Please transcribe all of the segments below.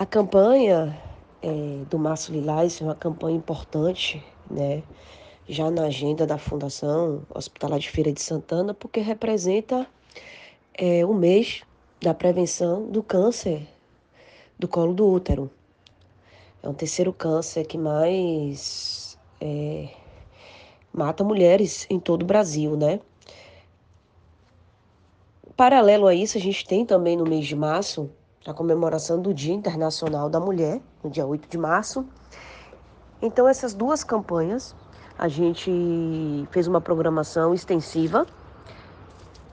A campanha é, do Março Lilás é uma campanha importante, né? Já na agenda da Fundação Hospitalar de Feira de Santana, porque representa é, o mês da prevenção do câncer do colo do útero. É um terceiro câncer que mais é, mata mulheres em todo o Brasil, né? Paralelo a isso, a gente tem também no mês de março a comemoração do Dia Internacional da Mulher, no dia 8 de março. Então, essas duas campanhas, a gente fez uma programação extensiva.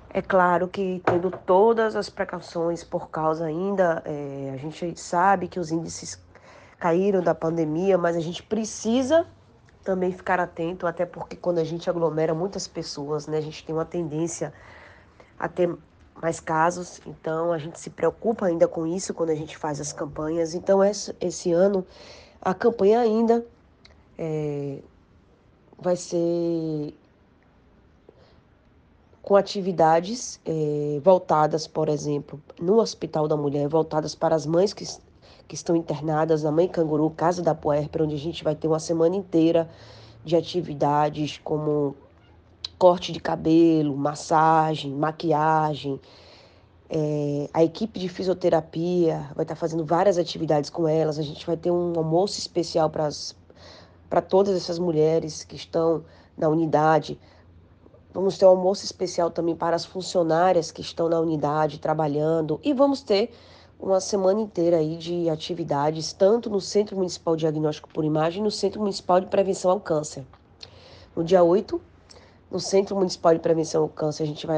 É claro que tendo todas as precauções por causa ainda, é, a gente sabe que os índices caíram da pandemia, mas a gente precisa também ficar atento, até porque quando a gente aglomera muitas pessoas, né, a gente tem uma tendência a ter mais casos, então a gente se preocupa ainda com isso quando a gente faz as campanhas. Então, esse, ano, a campanha ainda é, vai ser com atividades é, voltadas, por exemplo, no Hospital da Mulher, voltadas para as mães que que estão internadas na Mãe Canguru, Casa da Puerpera, onde a gente vai ter uma semana inteira de atividades como corte de cabelo, massagem, maquiagem. É, a equipe de fisioterapia vai estar fazendo várias atividades com elas. A gente vai ter um almoço especial para todas essas mulheres que estão na unidade. Vamos ter um almoço especial também para as funcionárias que estão na unidade trabalhando. E vamos ter uma semana inteira aí de atividades, tanto no Centro Municipal de Diagnóstico por Imagem no Centro Municipal de Prevenção ao Câncer. No dia 8, no Centro Municipal de Prevenção ao Câncer, a gente vai,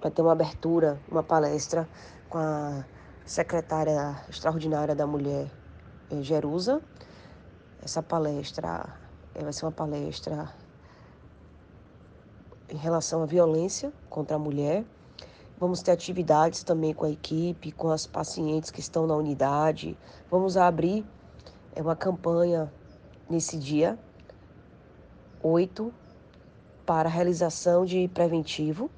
vai ter uma abertura, uma palestra com a secretária extraordinária da Mulher, eh, Jerusa. Essa palestra eh, vai ser uma palestra em relação à violência contra a mulher Vamos ter atividades também com a equipe, com as pacientes que estão na unidade. Vamos abrir é uma campanha nesse dia 8 para a realização de preventivo,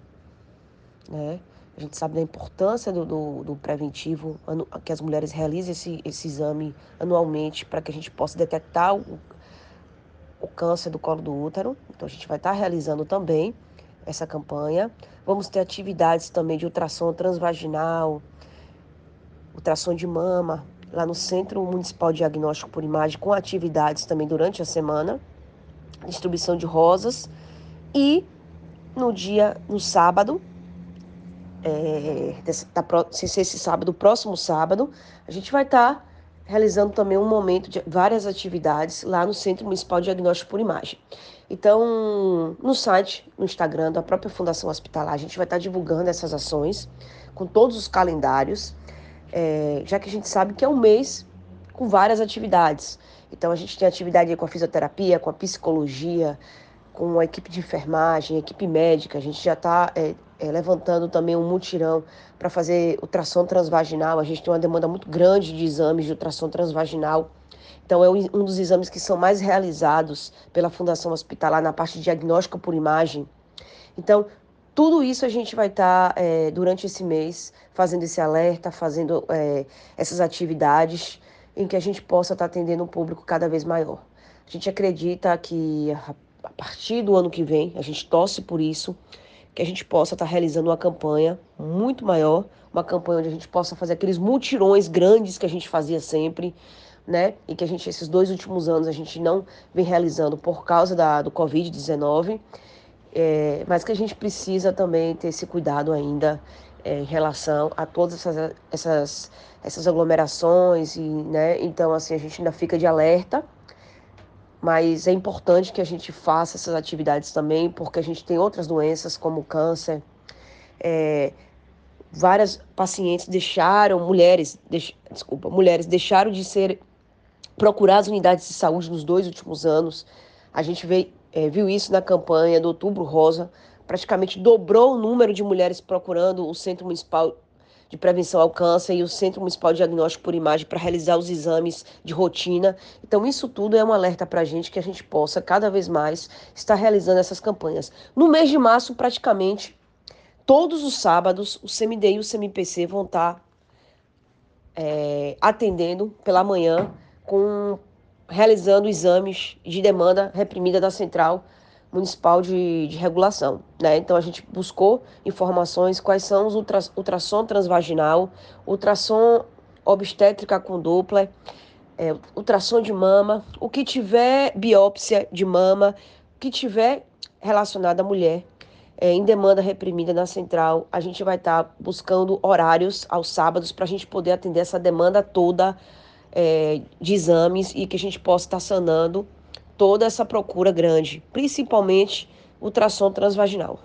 né? A gente sabe da importância do, do, do preventivo, que as mulheres realizem esse, esse exame anualmente para que a gente possa detectar o, o câncer do colo do útero. Então, a gente vai estar realizando também essa campanha. Vamos ter atividades também de ultrassom transvaginal, ultrassom de mama, lá no Centro Municipal de Diagnóstico por Imagem, com atividades também durante a semana, distribuição de rosas. E no dia, no sábado, é, desse, da, se esse sábado, próximo sábado, a gente vai estar tá realizando também um momento de várias atividades lá no Centro Municipal de Diagnóstico por Imagem. Então, no site, no Instagram da própria Fundação Hospitalar, a gente vai estar divulgando essas ações com todos os calendários, é, já que a gente sabe que é um mês com várias atividades. Então, a gente tem atividade com a fisioterapia, com a psicologia, com a equipe de enfermagem, equipe médica. A gente já está é, é, levantando também um mutirão para fazer ultrassom transvaginal. A gente tem uma demanda muito grande de exames de ultrassom transvaginal. Então, é um dos exames que são mais realizados pela Fundação Hospitalar na parte de diagnóstico por imagem. Então, tudo isso a gente vai estar, tá, é, durante esse mês, fazendo esse alerta, fazendo é, essas atividades em que a gente possa estar tá atendendo um público cada vez maior. A gente acredita que partir do ano que vem, a gente torce por isso, que a gente possa estar tá realizando uma campanha muito maior, uma campanha onde a gente possa fazer aqueles mutirões grandes que a gente fazia sempre, né? E que a gente, esses dois últimos anos, a gente não vem realizando por causa da, do Covid-19, é, mas que a gente precisa também ter esse cuidado ainda é, em relação a todas essas, essas, essas aglomerações, e, né? Então, assim, a gente ainda fica de alerta, mas é importante que a gente faça essas atividades também, porque a gente tem outras doenças como câncer, é, várias pacientes deixaram, mulheres, deix, desculpa, mulheres deixaram de ser procurar as unidades de saúde nos dois últimos anos. A gente veio, é, viu isso na campanha do Outubro Rosa, praticamente dobrou o número de mulheres procurando o Centro Municipal de Prevenção ao Câncer e o Centro Municipal de Diagnóstico por Imagem para realizar os exames de rotina. Então, isso tudo é um alerta para a gente que a gente possa cada vez mais estar realizando essas campanhas. No mês de março, praticamente todos os sábados, o CMD e o CMPC vão estar é, atendendo pela manhã, com realizando exames de demanda reprimida da Central Municipal de, de Regulação. Né? Então a gente buscou informações quais são os ultra, ultrassom transvaginal, ultrassom obstétrica com dupla, é, ultrassom de mama, o que tiver biópsia de mama, o que tiver relacionado à mulher, é, em demanda reprimida na central, a gente vai estar tá buscando horários aos sábados para a gente poder atender essa demanda toda é, de exames e que a gente possa estar tá sanando toda essa procura grande, principalmente ultrassom transvaginal.